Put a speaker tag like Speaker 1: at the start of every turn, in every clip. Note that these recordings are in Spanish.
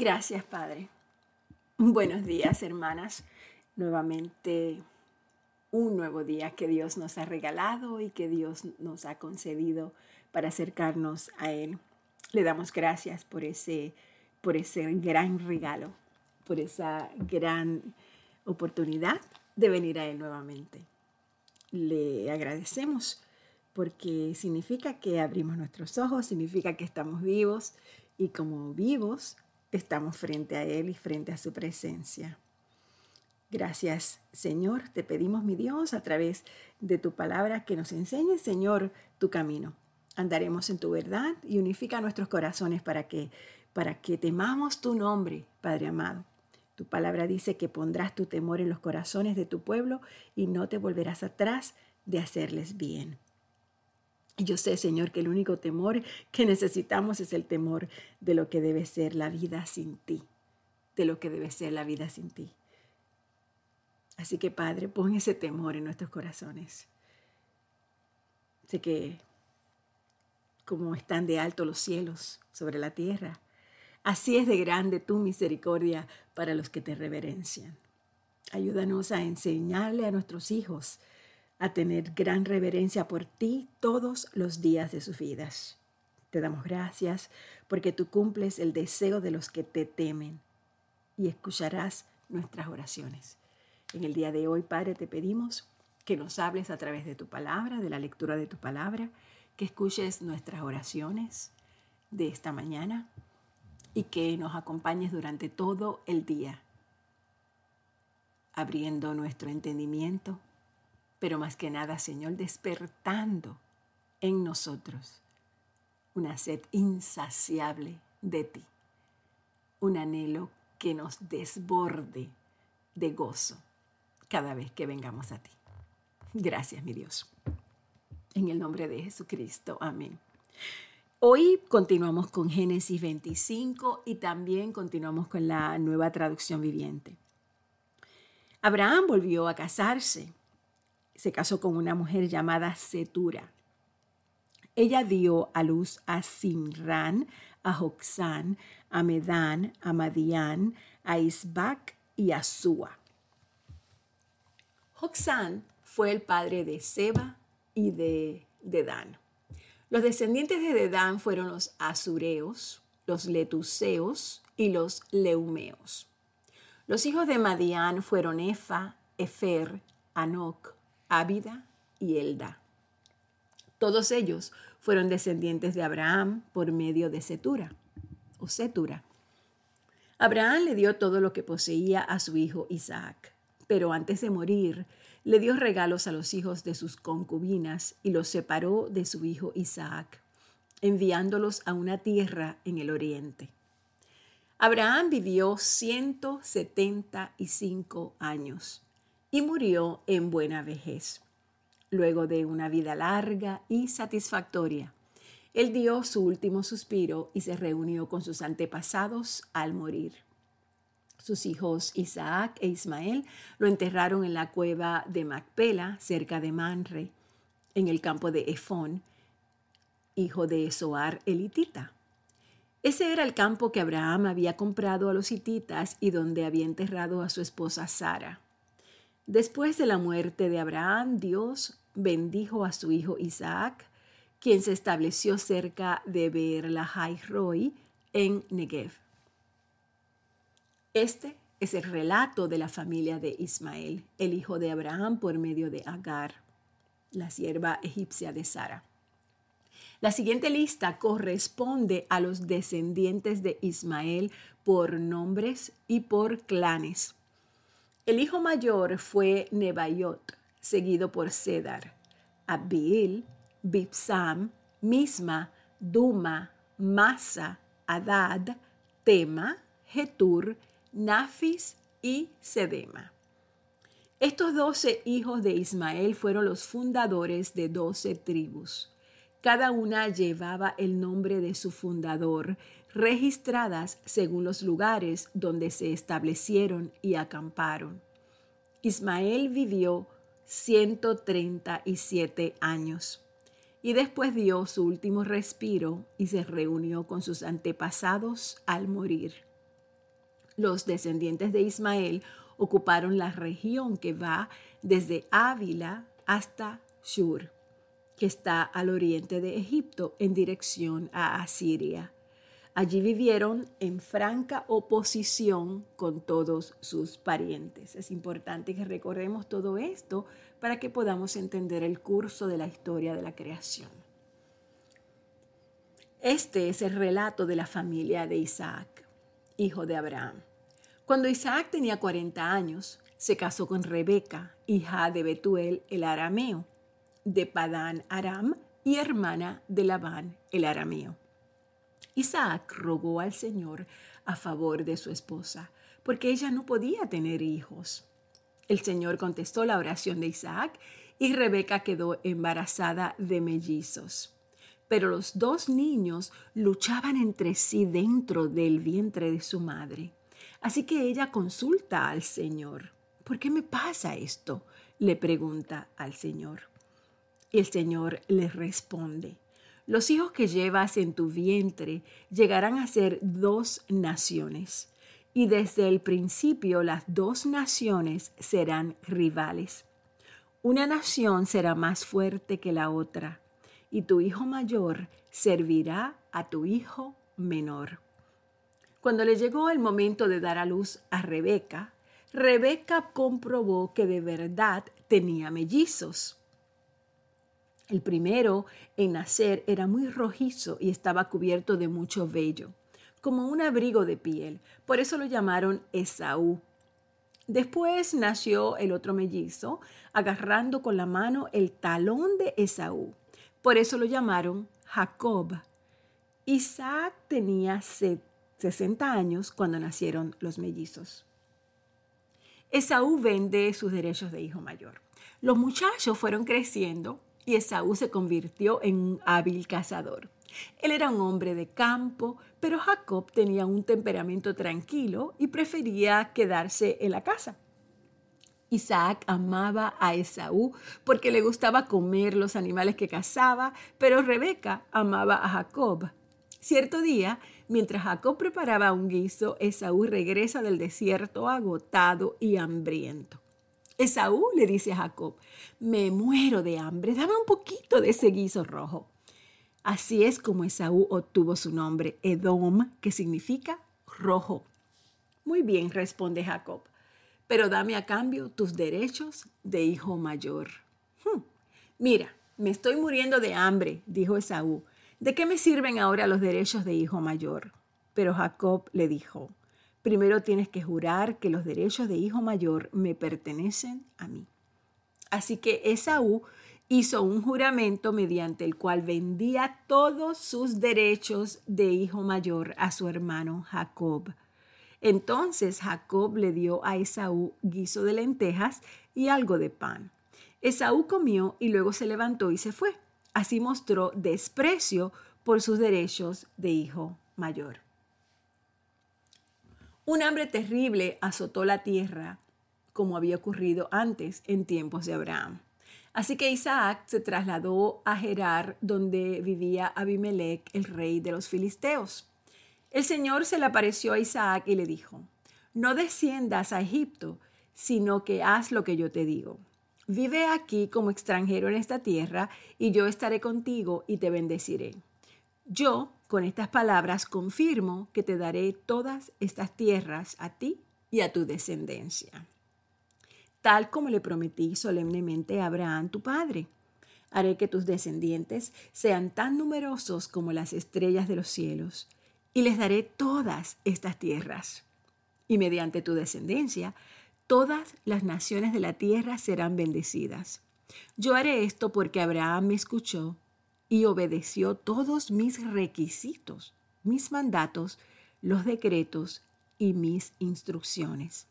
Speaker 1: Gracias, Padre. Buenos días, hermanas. Nuevamente un nuevo día que Dios nos ha regalado y que Dios nos ha concedido para acercarnos a Él. Le damos gracias por ese, por ese gran regalo, por esa gran oportunidad de venir a Él nuevamente. Le agradecemos porque significa que abrimos nuestros ojos, significa que estamos vivos y como vivos estamos frente a Él y frente a su presencia. Gracias, Señor. Te pedimos, mi Dios, a través de tu palabra, que nos enseñes, Señor, tu camino. Andaremos en tu verdad y unifica nuestros corazones para que, para que temamos tu nombre, Padre amado. Tu palabra dice que pondrás tu temor en los corazones de tu pueblo y no te volverás atrás de hacerles bien. Yo sé, Señor, que el único temor que necesitamos es el temor de lo que debe ser la vida sin ti, de lo que debe ser la vida sin ti. Así que, Padre, pon ese temor en nuestros corazones. Sé que como están de alto los cielos sobre la tierra, así es de grande tu misericordia para los que te reverencian. Ayúdanos a enseñarle a nuestros hijos a tener gran reverencia por ti todos los días de sus vidas. Te damos gracias porque tú cumples el deseo de los que te temen y escucharás nuestras oraciones. En el día de hoy, Padre, te pedimos que nos hables a través de tu palabra, de la lectura de tu palabra, que escuches nuestras oraciones de esta mañana y que nos acompañes durante todo el día, abriendo nuestro entendimiento pero más que nada, Señor, despertando en nosotros una sed insaciable de ti, un anhelo que nos desborde de gozo cada vez que vengamos a ti. Gracias, mi Dios. En el nombre de Jesucristo, amén. Hoy continuamos con Génesis 25 y también continuamos con la nueva traducción viviente. Abraham volvió a casarse se casó con una mujer llamada Setura. Ella dio a luz a Simran, a Joxán, a Medán, a Madián, a Isbac y a Sua. Joxán fue el padre de Seba y de Dedán. Los descendientes de Dedán fueron los azureos, los letuseos y los leumeos. Los hijos de Madián fueron Efa, Efer, Anoc, Ávida y Elda. Todos ellos fueron descendientes de Abraham por medio de Setura o Setura. Abraham le dio todo lo que poseía a su hijo Isaac, pero antes de morir le dio regalos a los hijos de sus concubinas y los separó de su hijo Isaac, enviándolos a una tierra en el oriente. Abraham vivió 175 años y murió en buena vejez. Luego de una vida larga y satisfactoria, él dio su último suspiro y se reunió con sus antepasados al morir. Sus hijos Isaac e Ismael lo enterraron en la cueva de Macpela, cerca de Manre, en el campo de Efón, hijo de Soar elitita. Ese era el campo que Abraham había comprado a los hititas y donde había enterrado a su esposa Sara. Después de la muerte de Abraham, Dios bendijo a su hijo Isaac, quien se estableció cerca de Beer-Lahai Roy en Negev. Este es el relato de la familia de Ismael, el hijo de Abraham por medio de Agar, la sierva egipcia de Sara. La siguiente lista corresponde a los descendientes de Ismael por nombres y por clanes. El hijo mayor fue Nebaiot, seguido por Cedar, Abil, Bipsam, Misma, Duma, Masa, Adad, Tema, Getur, Nafis y Sedema. Estos doce hijos de Ismael fueron los fundadores de doce tribus. Cada una llevaba el nombre de su fundador, registradas según los lugares donde se establecieron y acamparon. Ismael vivió 137 años y después dio su último respiro y se reunió con sus antepasados al morir. Los descendientes de Ismael ocuparon la región que va desde Ávila hasta Shur, que está al oriente de Egipto en dirección a Asiria. Allí vivieron en franca oposición con todos sus parientes. Es importante que recordemos todo esto para que podamos entender el curso de la historia de la creación. Este es el relato de la familia de Isaac, hijo de Abraham. Cuando Isaac tenía 40 años, se casó con Rebeca, hija de Betuel el arameo, de Padán Aram y hermana de Labán el arameo. Isaac rogó al Señor a favor de su esposa, porque ella no podía tener hijos. El Señor contestó la oración de Isaac y Rebeca quedó embarazada de mellizos. Pero los dos niños luchaban entre sí dentro del vientre de su madre. Así que ella consulta al Señor. ¿Por qué me pasa esto? le pregunta al Señor. Y el Señor le responde, los hijos que llevas en tu vientre llegarán a ser dos naciones, y desde el principio las dos naciones serán rivales. Una nación será más fuerte que la otra, y tu hijo mayor servirá a tu hijo menor. Cuando le llegó el momento de dar a luz a Rebeca, Rebeca comprobó que de verdad tenía mellizos. El primero en nacer era muy rojizo y estaba cubierto de mucho vello, como un abrigo de piel. Por eso lo llamaron Esaú. Después nació el otro mellizo, agarrando con la mano el talón de Esaú. Por eso lo llamaron Jacob. Isaac tenía 60 años cuando nacieron los mellizos. Esaú vende sus derechos de hijo mayor. Los muchachos fueron creciendo y Esaú se convirtió en un hábil cazador. Él era un hombre de campo, pero Jacob tenía un temperamento tranquilo y prefería quedarse en la casa. Isaac amaba a Esaú porque le gustaba comer los animales que cazaba, pero Rebeca amaba a Jacob. Cierto día, mientras Jacob preparaba un guiso, Esaú regresa del desierto agotado y hambriento. Esaú le dice a Jacob, me muero de hambre, dame un poquito de ese guiso rojo. Así es como Esaú obtuvo su nombre, Edom, que significa rojo. Muy bien, responde Jacob, pero dame a cambio tus derechos de hijo mayor. Hmm, mira, me estoy muriendo de hambre, dijo Esaú. ¿De qué me sirven ahora los derechos de hijo mayor? Pero Jacob le dijo, primero tienes que jurar que los derechos de hijo mayor me pertenecen a mí. Así que Esaú hizo un juramento mediante el cual vendía todos sus derechos de hijo mayor a su hermano Jacob. Entonces Jacob le dio a Esaú guiso de lentejas y algo de pan. Esaú comió y luego se levantó y se fue. Así mostró desprecio por sus derechos de hijo mayor. Un hambre terrible azotó la tierra, como había ocurrido antes en tiempos de Abraham. Así que Isaac se trasladó a Gerar, donde vivía Abimelech, el rey de los filisteos. El Señor se le apareció a Isaac y le dijo, no desciendas a Egipto, sino que haz lo que yo te digo. Vive aquí como extranjero en esta tierra, y yo estaré contigo y te bendeciré. Yo con estas palabras confirmo que te daré todas estas tierras a ti y a tu descendencia, tal como le prometí solemnemente a Abraham tu padre. Haré que tus descendientes sean tan numerosos como las estrellas de los cielos, y les daré todas estas tierras. Y mediante tu descendencia, todas las naciones de la tierra serán bendecidas. Yo haré esto porque Abraham me escuchó y obedeció todos mis requisitos, mis mandatos, los decretos y mis instrucciones.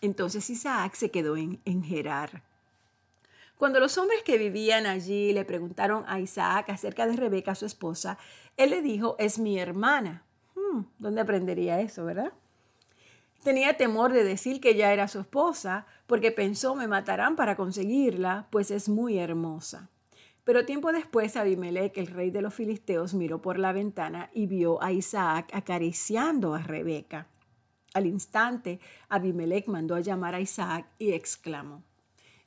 Speaker 1: Entonces Isaac se quedó en, Gerar. Cuando los hombres que vivían allí le preguntaron a Isaac acerca de Rebeca, su esposa, él le dijo, es mi hermana. Hmm, ¿Dónde aprendería eso, verdad? Tenía temor de decir que ya era su esposa, porque pensó me matarán para conseguirla, pues es muy hermosa. Pero tiempo después Abimelech, el rey de los filisteos, miró por la ventana y vio a Isaac acariciando a Rebeca. Al instante, Abimelech mandó a llamar a Isaac y exclamó,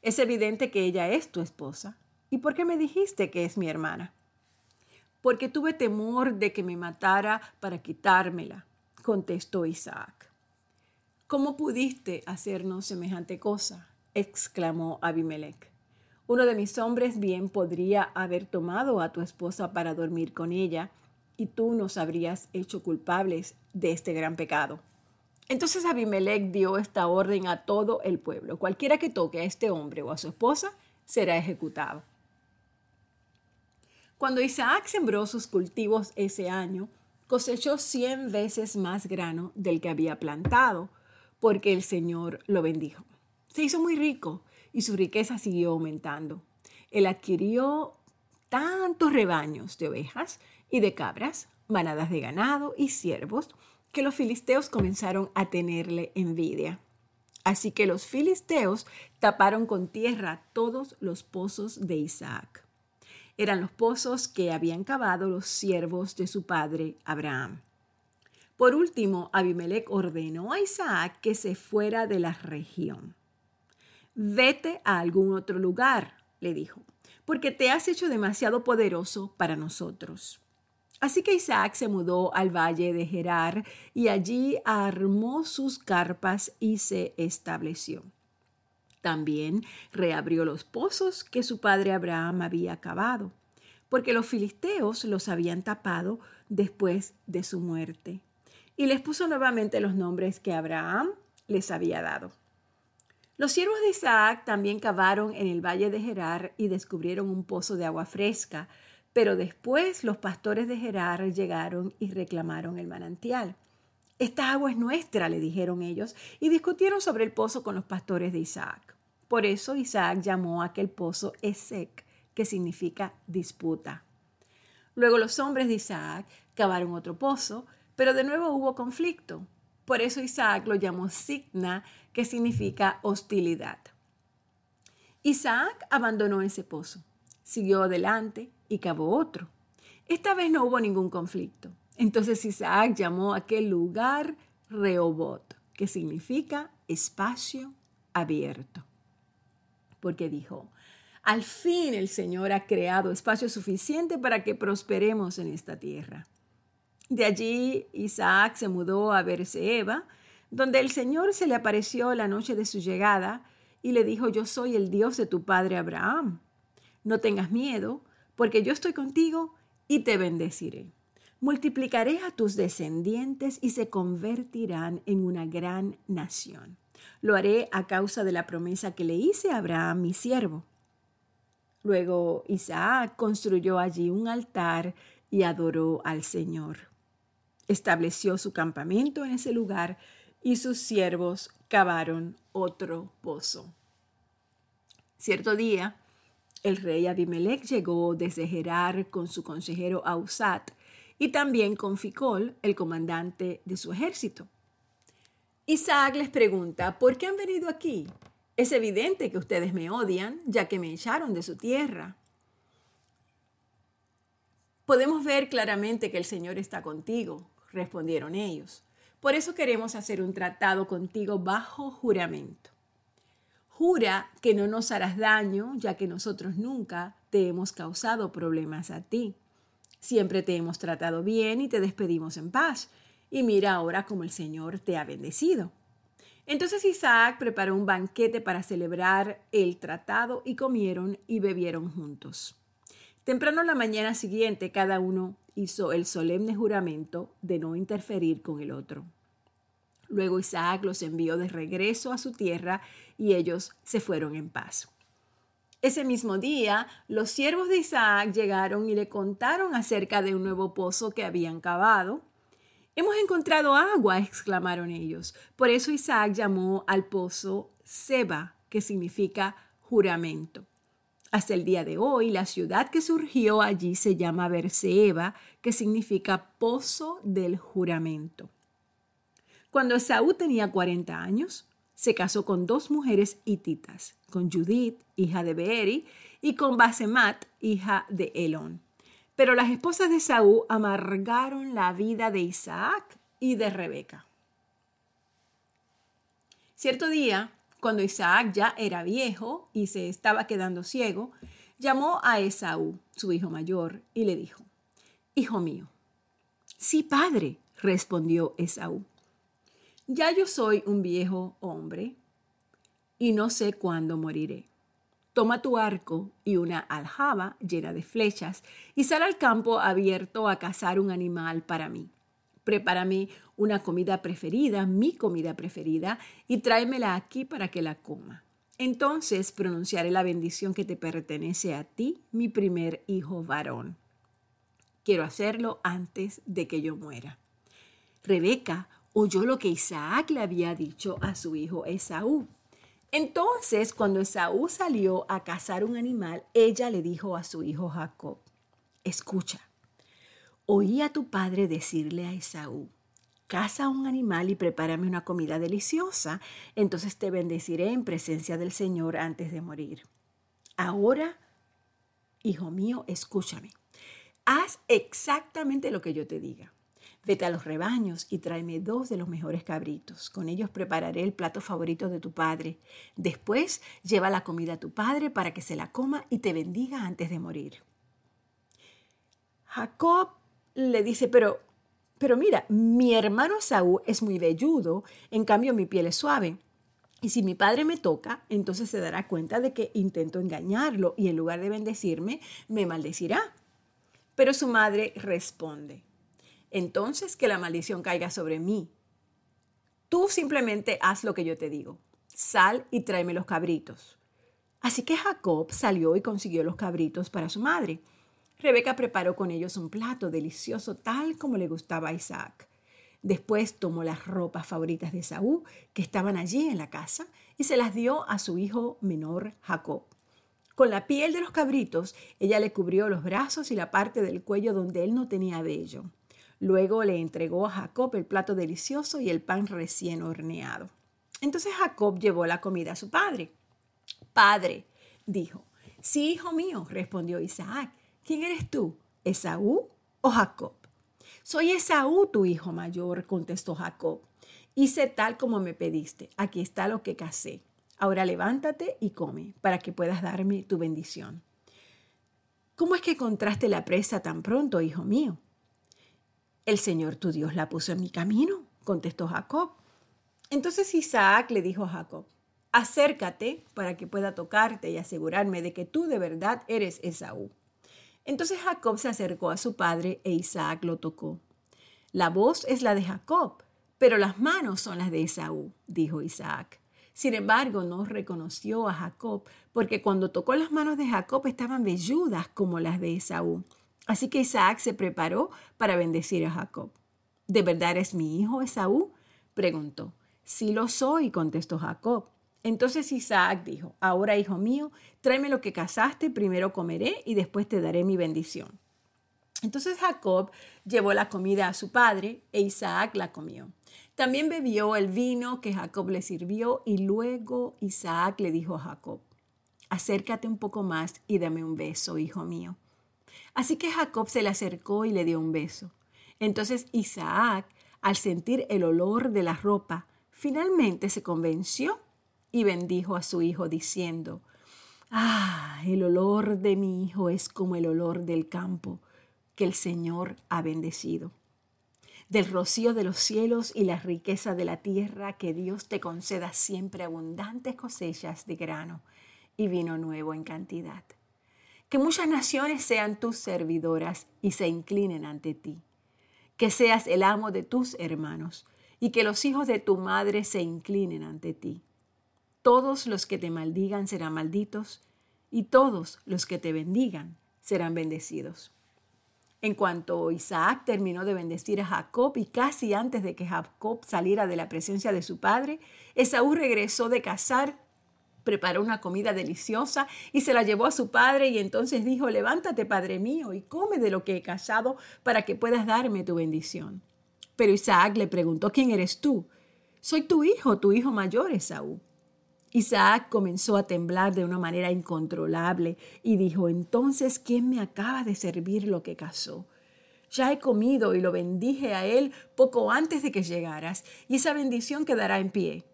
Speaker 1: Es evidente que ella es tu esposa. ¿Y por qué me dijiste que es mi hermana? Porque tuve temor de que me matara para quitármela, contestó Isaac. ¿Cómo pudiste hacernos semejante cosa? exclamó Abimelech. Uno de mis hombres bien podría haber tomado a tu esposa para dormir con ella, y tú nos habrías hecho culpables de este gran pecado. Entonces Abimelech dio esta orden a todo el pueblo. Cualquiera que toque a este hombre o a su esposa será ejecutado. Cuando Isaac sembró sus cultivos ese año, cosechó cien veces más grano del que había plantado, porque el Señor lo bendijo. Se hizo muy rico y su riqueza siguió aumentando. Él adquirió tantos rebaños de ovejas y de cabras, manadas de ganado y siervos, que los filisteos comenzaron a tenerle envidia. Así que los filisteos taparon con tierra todos los pozos de Isaac. Eran los pozos que habían cavado los siervos de su padre Abraham. Por último, Abimelech ordenó a Isaac que se fuera de la región. Vete a algún otro lugar, le dijo, porque te has hecho demasiado poderoso para nosotros. Así que Isaac se mudó al valle de Gerar y allí armó sus carpas y se estableció. También reabrió los pozos que su padre Abraham había cavado, porque los filisteos los habían tapado después de su muerte. Y les puso nuevamente los nombres que Abraham les había dado. Los siervos de Isaac también cavaron en el valle de Gerar y descubrieron un pozo de agua fresca, pero después los pastores de Gerar llegaron y reclamaron el manantial. Esta agua es nuestra, le dijeron ellos, y discutieron sobre el pozo con los pastores de Isaac. Por eso Isaac llamó a aquel pozo Esec, que significa disputa. Luego los hombres de Isaac cavaron otro pozo, pero de nuevo hubo conflicto. Por eso Isaac lo llamó Signa, que significa hostilidad. Isaac abandonó ese pozo, siguió adelante y cavó otro. Esta vez no hubo ningún conflicto. Entonces Isaac llamó a aquel lugar Rehobot, que significa espacio abierto. Porque dijo, al fin el Señor ha creado espacio suficiente para que prosperemos en esta tierra. De allí Isaac se mudó a Berseba, donde el Señor se le apareció la noche de su llegada y le dijo, yo soy el Dios de tu padre Abraham. No tengas miedo, porque yo estoy contigo y te bendeciré. Multiplicaré a tus descendientes y se convertirán en una gran nación. Lo haré a causa de la promesa que le hice a Abraham, mi siervo. Luego Isaac construyó allí un altar y adoró al Señor. Estableció su campamento en ese lugar y sus siervos cavaron otro pozo. Cierto día, el rey Abimelech llegó desde Gerar con su consejero Ausat y también con Ficol, el comandante de su ejército. Isaac les pregunta, ¿por qué han venido aquí? Es evidente que ustedes me odian, ya que me echaron de su tierra. Podemos ver claramente que el Señor está contigo, respondieron ellos. Por eso queremos hacer un tratado contigo bajo juramento. Jura que no nos harás daño, ya que nosotros nunca te hemos causado problemas a ti. Siempre te hemos tratado bien y te despedimos en paz. Y mira ahora cómo el Señor te ha bendecido. Entonces Isaac preparó un banquete para celebrar el tratado y comieron y bebieron juntos. Temprano la mañana siguiente cada uno hizo el solemne juramento de no interferir con el otro. Luego Isaac los envió de regreso a su tierra y ellos se fueron en paz. Ese mismo día, los siervos de Isaac llegaron y le contaron acerca de un nuevo pozo que habían cavado. Hemos encontrado agua, exclamaron ellos. Por eso Isaac llamó al pozo Seba, que significa juramento. Hasta el día de hoy, la ciudad que surgió allí se llama Berseba, que significa pozo del juramento. Cuando Esaú tenía 40 años, se casó con dos mujeres hititas, con Judith, hija de Beeri, y con Basemat, hija de Elón. Pero las esposas de Esaú amargaron la vida de Isaac y de Rebeca. Cierto día, cuando Isaac ya era viejo y se estaba quedando ciego, llamó a Esaú, su hijo mayor, y le dijo, Hijo mío. Sí, padre, respondió Esaú. Ya yo soy un viejo hombre y no sé cuándo moriré. Toma tu arco y una aljaba llena de flechas y sal al campo abierto a cazar un animal para mí. Prepárame una comida preferida, mi comida preferida, y tráemela aquí para que la coma. Entonces pronunciaré la bendición que te pertenece a ti, mi primer hijo varón. Quiero hacerlo antes de que yo muera. Rebeca oyó lo que Isaac le había dicho a su hijo Esaú. Entonces, cuando Esaú salió a cazar un animal, ella le dijo a su hijo Jacob, escucha, oí a tu padre decirle a Esaú, caza un animal y prepárame una comida deliciosa, entonces te bendeciré en presencia del Señor antes de morir. Ahora, hijo mío, escúchame. Haz exactamente lo que yo te diga. Vete a los rebaños y tráeme dos de los mejores cabritos. Con ellos prepararé el plato favorito de tu padre. Después lleva la comida a tu padre para que se la coma y te bendiga antes de morir. Jacob le dice, pero pero mira, mi hermano Saúl es muy velludo, en cambio mi piel es suave. Y si mi padre me toca, entonces se dará cuenta de que intento engañarlo y en lugar de bendecirme, me maldecirá. Pero su madre responde, entonces que la maldición caiga sobre mí. Tú simplemente haz lo que yo te digo. Sal y tráeme los cabritos. Así que Jacob salió y consiguió los cabritos para su madre. Rebeca preparó con ellos un plato delicioso tal como le gustaba a Isaac. Después tomó las ropas favoritas de Saúl que estaban allí en la casa y se las dio a su hijo menor Jacob. Con la piel de los cabritos, ella le cubrió los brazos y la parte del cuello donde él no tenía vello. Luego le entregó a Jacob el plato delicioso y el pan recién horneado. Entonces Jacob llevó la comida a su padre. Padre, dijo. Sí, hijo mío, respondió Isaac. ¿Quién eres tú? ¿Esaú o Jacob? Soy Esaú, tu hijo mayor, contestó Jacob. Hice tal como me pediste. Aquí está lo que casé. Ahora levántate y come, para que puedas darme tu bendición. ¿Cómo es que encontraste la presa tan pronto, hijo mío? El Señor tu Dios la puso en mi camino, contestó Jacob. Entonces Isaac le dijo a Jacob, acércate para que pueda tocarte y asegurarme de que tú de verdad eres Esaú. Entonces Jacob se acercó a su padre e Isaac lo tocó. La voz es la de Jacob, pero las manos son las de Esaú, dijo Isaac. Sin embargo, no reconoció a Jacob, porque cuando tocó las manos de Jacob estaban velludas como las de Esaú. Así que Isaac se preparó para bendecir a Jacob. ¿De verdad eres mi hijo Esaú? preguntó. Sí lo soy, contestó Jacob. Entonces Isaac dijo, ahora hijo mío, tráeme lo que cazaste, primero comeré y después te daré mi bendición. Entonces Jacob llevó la comida a su padre e Isaac la comió. También bebió el vino que Jacob le sirvió y luego Isaac le dijo a Jacob, acércate un poco más y dame un beso, hijo mío. Así que Jacob se le acercó y le dio un beso. Entonces Isaac, al sentir el olor de la ropa, finalmente se convenció y bendijo a su hijo diciendo, Ah, el olor de mi hijo es como el olor del campo que el Señor ha bendecido. Del rocío de los cielos y la riqueza de la tierra, que Dios te conceda siempre abundantes cosechas de grano y vino nuevo en cantidad. Que muchas naciones sean tus servidoras y se inclinen ante ti. Que seas el amo de tus hermanos y que los hijos de tu madre se inclinen ante ti todos los que te maldigan serán malditos y todos los que te bendigan serán bendecidos. En cuanto Isaac terminó de bendecir a Jacob y casi antes de que Jacob saliera de la presencia de su padre, Esaú regresó de cazar, preparó una comida deliciosa y se la llevó a su padre y entonces dijo, levántate, padre mío, y come de lo que he cazado para que puedas darme tu bendición. Pero Isaac le preguntó, ¿quién eres tú? Soy tu hijo, tu hijo mayor, Esaú. Isaac comenzó a temblar de una manera incontrolable y dijo, entonces, ¿quién me acaba de servir lo que cazó? Ya he comido y lo bendije a él poco antes de que llegaras, y esa bendición quedará en pie.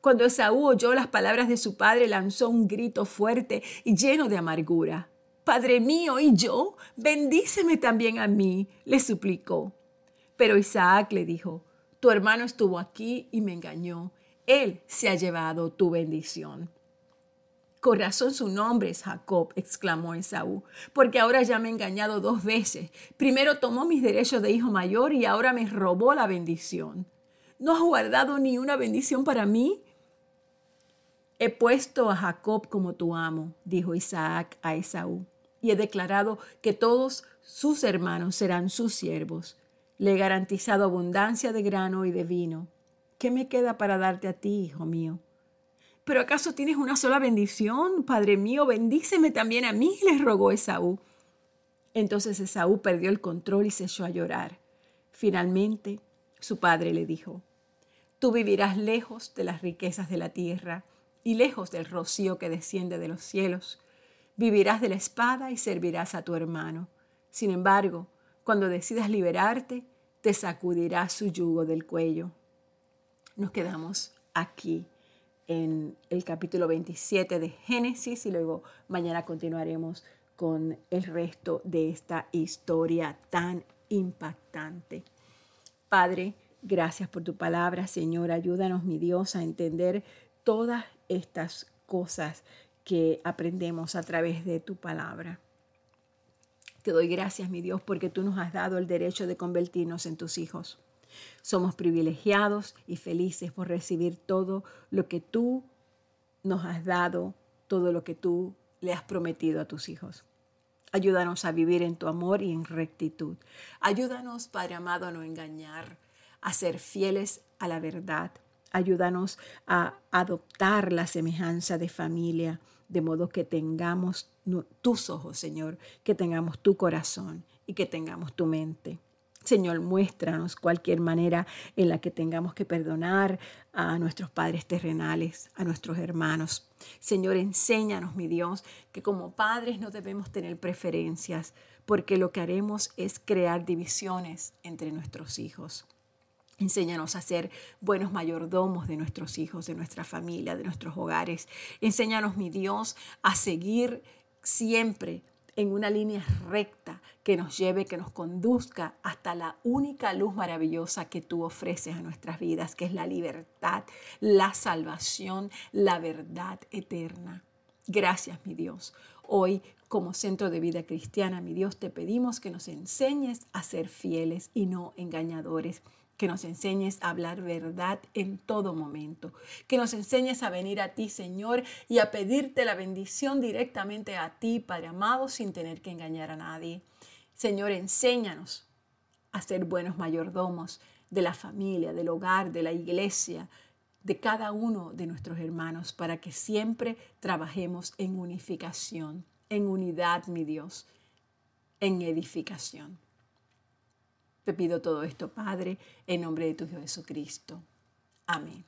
Speaker 1: Cuando Esaú oyó las palabras de su padre, lanzó un grito fuerte y lleno de amargura. Padre mío, ¿y yo? Bendíceme también a mí, le suplicó. Pero Isaac le dijo, tu hermano estuvo aquí y me engañó. Él se ha llevado tu bendición. Con razón su nombre es Jacob, exclamó Esaú, porque ahora ya me ha engañado dos veces. Primero tomó mis derechos de hijo mayor y ahora me robó la bendición. ¿No has guardado ni una bendición para mí? He puesto a Jacob como tu amo, dijo Isaac a Esaú, y he declarado que todos sus hermanos serán sus siervos. Le he garantizado abundancia de grano y de vino. ¿Qué me queda para darte a ti, hijo mío? ¿Pero acaso tienes una sola bendición? Padre mío, bendíceme también a mí, le rogó Esaú. Entonces Esaú perdió el control y se echó a llorar. Finalmente, su padre le dijo, Tú vivirás lejos de las riquezas de la tierra y lejos del rocío que desciende de los cielos. Vivirás de la espada y servirás a tu hermano. Sin embargo, cuando decidas liberarte, te sacudirás su yugo del cuello. Nos quedamos aquí en el capítulo 27 de Génesis y luego mañana continuaremos con el resto de esta historia tan impactante. Padre, gracias por tu palabra, Señor. Ayúdanos, mi Dios, a entender todas estas cosas que aprendemos a través de tu palabra. Te doy gracias, mi Dios, porque tú nos has dado el derecho de convertirnos en tus hijos. Somos privilegiados y felices por recibir todo lo que tú nos has dado, todo lo que tú le has prometido a tus hijos. Ayúdanos a vivir en tu amor y en rectitud. Ayúdanos, Padre amado, a no engañar, a ser fieles a la verdad Ayúdanos a adoptar la semejanza de familia, de modo que tengamos tus ojos, Señor, que tengamos tu corazón y que tengamos tu mente. Señor, muéstranos cualquier manera en la que tengamos que perdonar a nuestros padres terrenales, a nuestros hermanos. Señor, enséñanos, mi Dios, que como padres no debemos tener preferencias, porque lo que haremos es crear divisiones entre nuestros hijos. Enséñanos a ser buenos mayordomos de nuestros hijos, de nuestra familia, de nuestros hogares. Enséñanos, mi Dios, a seguir siempre en una línea recta que nos lleve, que nos conduzca hasta la única luz maravillosa que tú ofreces a nuestras vidas, que es la libertad, la salvación, la verdad eterna. Gracias, mi Dios. Hoy, como centro de vida cristiana, mi Dios, te pedimos que nos enseñes a ser fieles y no engañadores que nos enseñes a hablar verdad en todo momento, que nos enseñes a venir a ti, Señor, y a pedirte la bendición directamente a ti, Padre amado, sin tener que engañar a nadie. Señor, enséñanos a ser buenos mayordomos de la familia, del hogar, de la iglesia, de cada uno de nuestros hermanos, para que siempre trabajemos en unificación, en unidad, mi Dios, en edificación. Te pido todo esto, Padre, en nombre de tu Hijo Jesucristo. Amén.